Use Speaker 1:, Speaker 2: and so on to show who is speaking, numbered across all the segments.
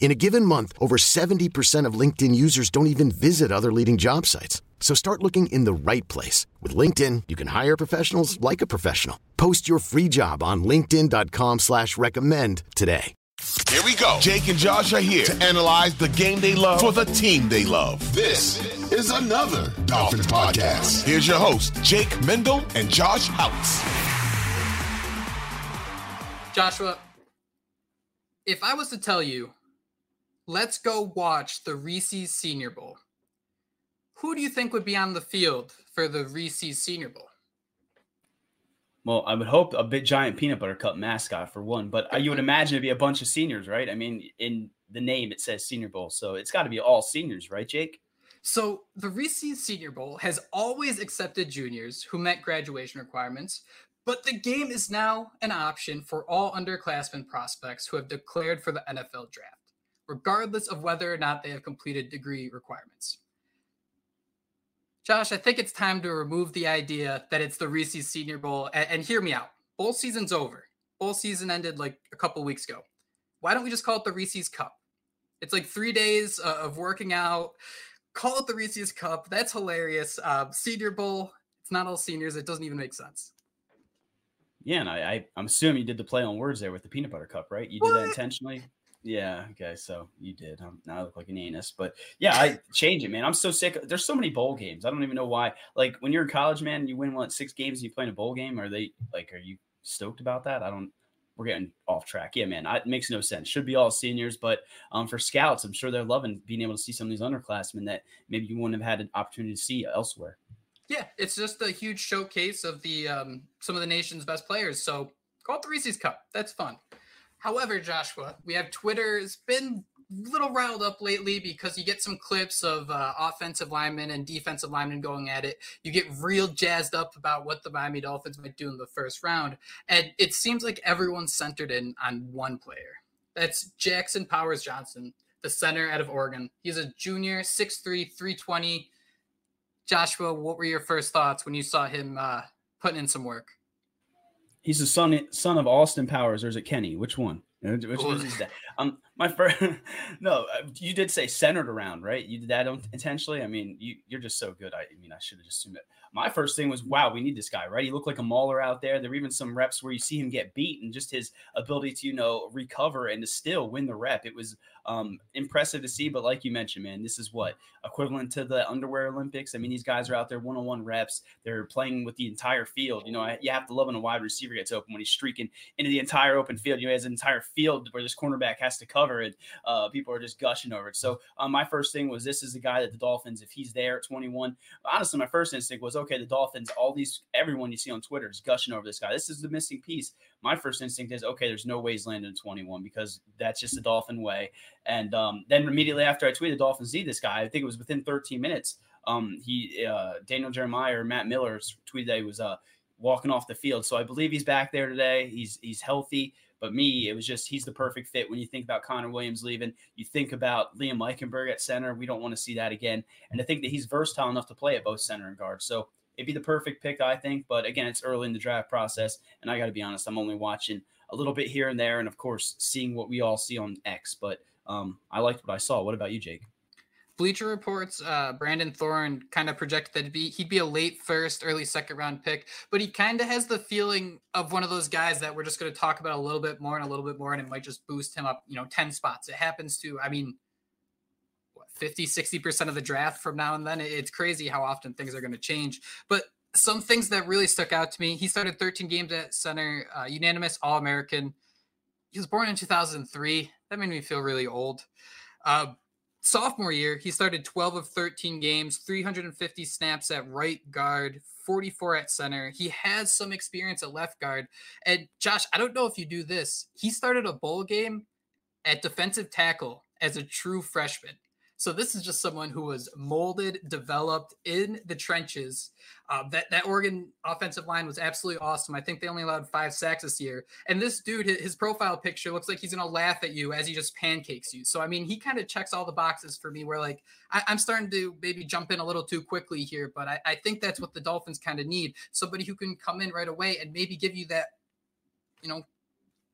Speaker 1: In a given month, over 70% of LinkedIn users don't even visit other leading job sites. So start looking in the right place. With LinkedIn, you can hire professionals like a professional. Post your free job on linkedin.com slash recommend today.
Speaker 2: Here we go. Jake and Josh are here to analyze the game they love for the team they love. This is another Dolphins podcast. Here's your host, Jake Mendel and Josh Houtz.
Speaker 3: Joshua, if I was to tell you let's go watch the Reese's Senior Bowl. Who do you think would be on the field for the Reese's Senior Bowl?
Speaker 4: Well, I would hope a big giant peanut butter cup mascot for one, but uh, you would imagine it'd be a bunch of seniors, right? I mean, in the name it says Senior Bowl, so it's got to be all seniors, right, Jake?
Speaker 3: So the Reese's Senior Bowl has always accepted juniors who met graduation requirements, but the game is now an option for all underclassmen prospects who have declared for the NFL draft regardless of whether or not they have completed degree requirements. Josh, I think it's time to remove the idea that it's the Reese's Senior Bowl and, and hear me out. Bowl season's over. Bowl season ended like a couple weeks ago. Why don't we just call it the Reese's Cup? It's like three days uh, of working out. Call it the Reese's Cup. That's hilarious. Uh, senior Bowl. It's not all seniors. It doesn't even make sense.
Speaker 4: Yeah, and I, I am assuming you did the play on words there with the peanut butter cup, right? You did that intentionally. Yeah. Okay. So you did. Um, now I look like an anus, but yeah, I change it, man. I'm so sick. There's so many bowl games. I don't even know why. Like when you're in college, man, you win one six games and you play in a bowl game. Are they like? Are you stoked about that? I don't. We're getting off track. Yeah, man. I, it makes no sense. Should be all seniors, but um, for scouts, I'm sure they're loving being able to see some of these underclassmen that maybe you wouldn't have had an opportunity to see elsewhere.
Speaker 3: Yeah, it's just a huge showcase of the um, some of the nation's best players. So call it the Reese's Cup. That's fun. However, Joshua, we have Twitter. It's been a little riled up lately because you get some clips of uh, offensive linemen and defensive linemen going at it. You get real jazzed up about what the Miami Dolphins might do in the first round. And it seems like everyone's centered in on one player. That's Jackson Powers Johnson, the center out of Oregon. He's a junior, 6'3, 320. Joshua, what were your first thoughts when you saw him uh, putting in some work?
Speaker 4: He's the son son of Austin Powers, or is it Kenny? Which one? Which his dad? Um, my first. no, uh, you did say centered around, right? You did that intentionally. I mean, you you're just so good. I, I mean, I should have just assumed it my first thing was, wow, we need this guy, right? He looked like a mauler out there. There were even some reps where you see him get beat and just his ability to, you know, recover and to still win the rep. It was um, impressive to see. But like you mentioned, man, this is what equivalent to the underwear Olympics. I mean, these guys are out there one on one reps. They're playing with the entire field. You know, you have to love when a wide receiver gets open when he's streaking into the entire open field. You know, an entire field where this cornerback has to cover it. Uh, people are just gushing over it. So um, my first thing was this is the guy that the Dolphins, if he's there at 21, honestly, my first instinct was okay, the Dolphins, all these, everyone you see on Twitter is gushing over this guy. This is the missing piece. My first instinct is okay, there's no way he's landing 21 because that's just the Dolphin way. And um, then immediately after I tweeted Dolphins need this guy, I think it was within 13 minutes. Um, he, uh, Daniel Jeremiah or Matt Miller tweeted that he was uh, walking off the field. So I believe he's back there today. He's he's healthy. But me, it was just he's the perfect fit. When you think about Connor Williams leaving, you think about Liam Eichenberg at center. We don't want to see that again. And I think that he's versatile enough to play at both center and guard. So it'd be the perfect pick, I think. But again, it's early in the draft process, and I got to be honest, I'm only watching a little bit here and there, and of course, seeing what we all see on X. But um, I liked what I saw. What about you, Jake?
Speaker 3: Bleacher Reports, uh, Brandon Thorn kind of projected that be, he'd be a late first, early second round pick, but he kind of has the feeling of one of those guys that we're just going to talk about a little bit more and a little bit more, and it might just boost him up, you know, 10 spots. It happens to, I mean, 50, 60% of the draft from now and then. It's crazy how often things are going to change. But some things that really stuck out to me. He started 13 games at center, uh, unanimous All American. He was born in 2003. That made me feel really old. Uh, sophomore year, he started 12 of 13 games, 350 snaps at right guard, 44 at center. He has some experience at left guard. And Josh, I don't know if you do this. He started a bowl game at defensive tackle as a true freshman. So this is just someone who was molded, developed in the trenches. Uh, that that Oregon offensive line was absolutely awesome. I think they only allowed five sacks this year. And this dude, his profile picture looks like he's gonna laugh at you as he just pancakes you. So I mean, he kind of checks all the boxes for me. Where like I, am starting to maybe jump in a little too quickly here, but I, I think that's what the Dolphins kind of need. Somebody who can come in right away and maybe give you that, you know,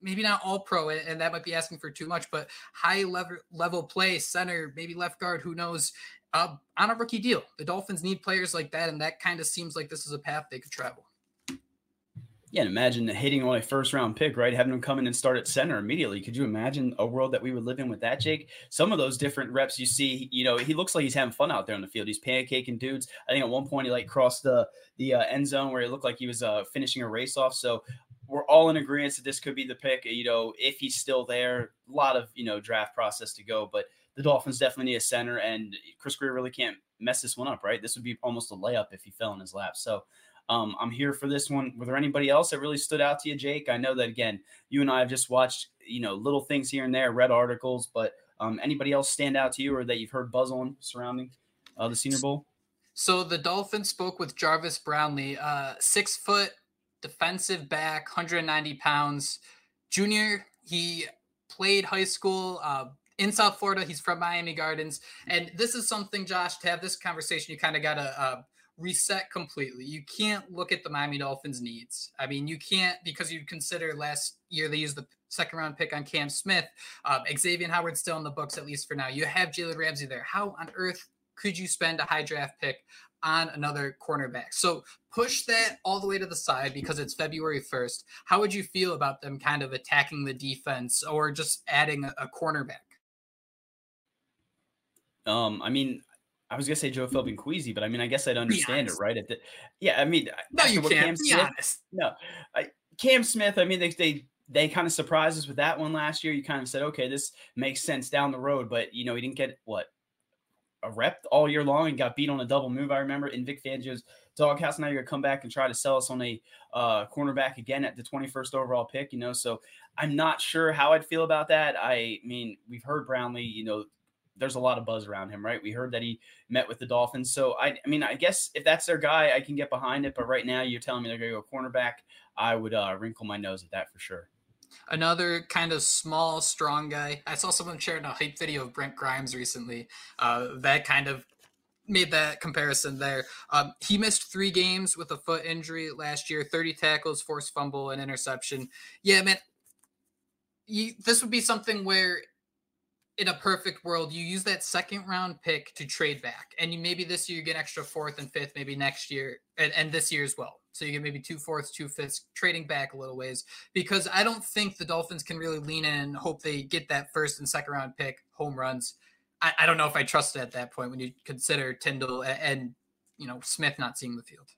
Speaker 3: maybe not all pro, and that might be asking for too much, but high level level play, center, maybe left guard, who knows, uh, on a rookie deal. The Dolphins need players like that, and that kind of seems like this is a path they could travel.
Speaker 4: Yeah, and imagine hitting on a first round pick, right? Having him come in and start at center immediately. Could you imagine a world that we would live in with that, Jake? Some of those different reps you see, you know, he looks like he's having fun out there on the field. He's pancaking dudes. I think at one point he like crossed the the uh, end zone where it looked like he was uh, finishing a race off. So we're all in agreement that this could be the pick. You know, if he's still there, a lot of you know draft process to go, but the Dolphins definitely need a center, and Chris Grier really can't mess this one up, right? This would be almost a layup if he fell in his lap. So. Um, I'm here for this one. Were there anybody else that really stood out to you, Jake? I know that again, you and I have just watched, you know, little things here and there, read articles, but um, anybody else stand out to you or that you've heard buzz on surrounding uh, the Senior Bowl?
Speaker 3: So the Dolphins spoke with Jarvis Brownlee, uh, six foot defensive back, 190 pounds. Junior, he played high school uh, in South Florida. He's from Miami Gardens. And this is something, Josh, to have this conversation, you kind of got to uh, reset completely. You can't look at the Miami Dolphins' needs. I mean, you can't because you consider last year they used the second round pick on Cam Smith. Uh, Xavier Howard's still in the books, at least for now. You have Jalen Ramsey there. How on earth could you spend a high draft pick on another cornerback. So push that all the way to the side because it's February 1st. How would you feel about them kind of attacking the defense or just adding a, a cornerback?
Speaker 4: Um, I mean, I was gonna say Joe Philbin Queasy, but I mean, I guess I'd understand it, right? At the, yeah, I mean,
Speaker 3: no, you can't. Cam be
Speaker 4: Smith,
Speaker 3: honest.
Speaker 4: No, I, Cam Smith. I mean, they they they kind of surprised us with that one last year. You kind of said, okay, this makes sense down the road, but you know, he didn't get what a rep all year long and got beat on a double move. I remember in Vic Fangio's doghouse. Now you're gonna come back and try to sell us on a uh, cornerback again at the 21st overall pick. You know, so I'm not sure how I'd feel about that. I mean, we've heard Brownlee. You know, there's a lot of buzz around him, right? We heard that he met with the Dolphins. So I, I mean, I guess if that's their guy, I can get behind it. But right now, you're telling me they're gonna go cornerback. I would uh, wrinkle my nose at that for sure.
Speaker 3: Another kind of small, strong guy. I saw someone sharing a hype video of Brent Grimes recently. Uh, that kind of made that comparison there. Um, he missed three games with a foot injury last year 30 tackles, forced fumble, and interception. Yeah, man. You, this would be something where in a perfect world, you use that second round pick to trade back. And you maybe this year you get extra fourth and fifth, maybe next year and, and this year as well. So you get maybe two fourths, two fifths, trading back a little ways because I don't think the Dolphins can really lean in and hope they get that first and second round pick home runs. I, I don't know if I trust it at that point when you consider Tyndall and, and you know Smith not seeing the field.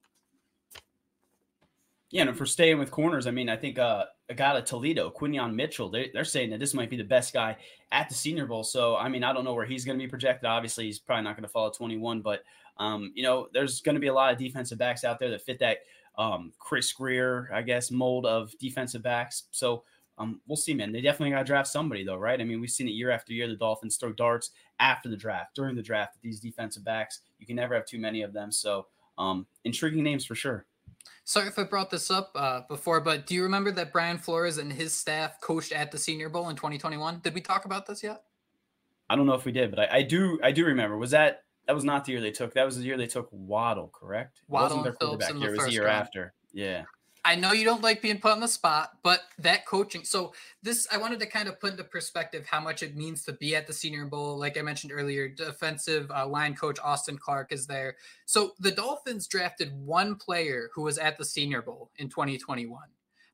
Speaker 4: Yeah, and if we're staying with corners, I mean, I think uh, a guy like Toledo, Quinyon Mitchell, they, are saying that this might be the best guy at the Senior Bowl. So, I mean, I don't know where he's going to be projected. Obviously, he's probably not going to follow 21, but, um, you know, there's going to be a lot of defensive backs out there that fit that um, Chris Grier, I guess, mold of defensive backs. So um, we'll see, man. They definitely got to draft somebody, though, right? I mean, we've seen it year after year. The Dolphins throw darts after the draft, during the draft, at these defensive backs. You can never have too many of them. So um, intriguing names for sure.
Speaker 3: Sorry if I brought this up uh, before, but do you remember that Brian Flores and his staff coached at the Senior Bowl in 2021? Did we talk about this yet?
Speaker 4: I don't know if we did, but I, I do. I do remember. Was that that was not the year they took. That was the year they took Waddle, correct?
Speaker 3: Waddle and Phillips in the
Speaker 4: year. It was the year
Speaker 3: round.
Speaker 4: after. Yeah.
Speaker 3: I know you don't like being put on the spot, but that coaching. So this, I wanted to kind of put into perspective how much it means to be at the Senior Bowl. Like I mentioned earlier, defensive uh, line coach Austin Clark is there. So the Dolphins drafted one player who was at the Senior Bowl in 2021.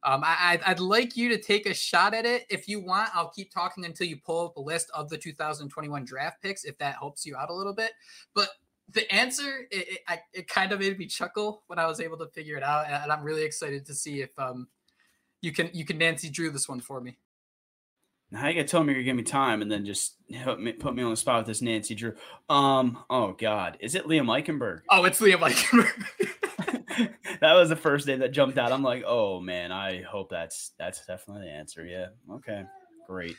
Speaker 3: Um, I, I'd like you to take a shot at it. If you want, I'll keep talking until you pull up a list of the 2021 draft picks, if that helps you out a little bit. But the answer it, it, I, it, kind of made me chuckle when I was able to figure it out, and I'm really excited to see if um you can you can Nancy Drew this one for me.
Speaker 4: Now you gotta tell me you're gonna give me time and then just help me, put me on the spot with this Nancy Drew. Um, oh God, is it Liam Eichenberg?
Speaker 3: Oh, it's Liam Eichenberg.
Speaker 4: that was the first day that jumped out. I'm like, oh man, I hope that's that's definitely the answer. Yeah. Okay. Great.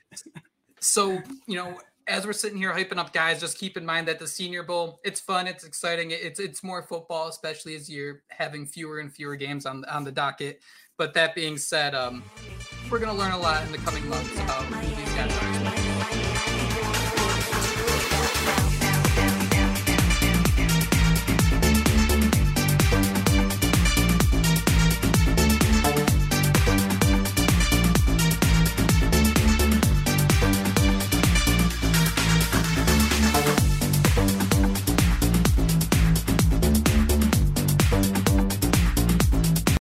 Speaker 3: so you know, as we're sitting here hyping up guys, just keep in mind that the Senior Bowl, it's fun, it's exciting, it's it's more football, especially as you're having fewer and fewer games on on the docket. But that being said, um, we're to learn a lot in the coming months about who these guys are.